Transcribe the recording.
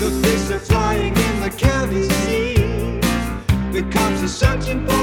The fish are flying in the county sea. The cops are searching for.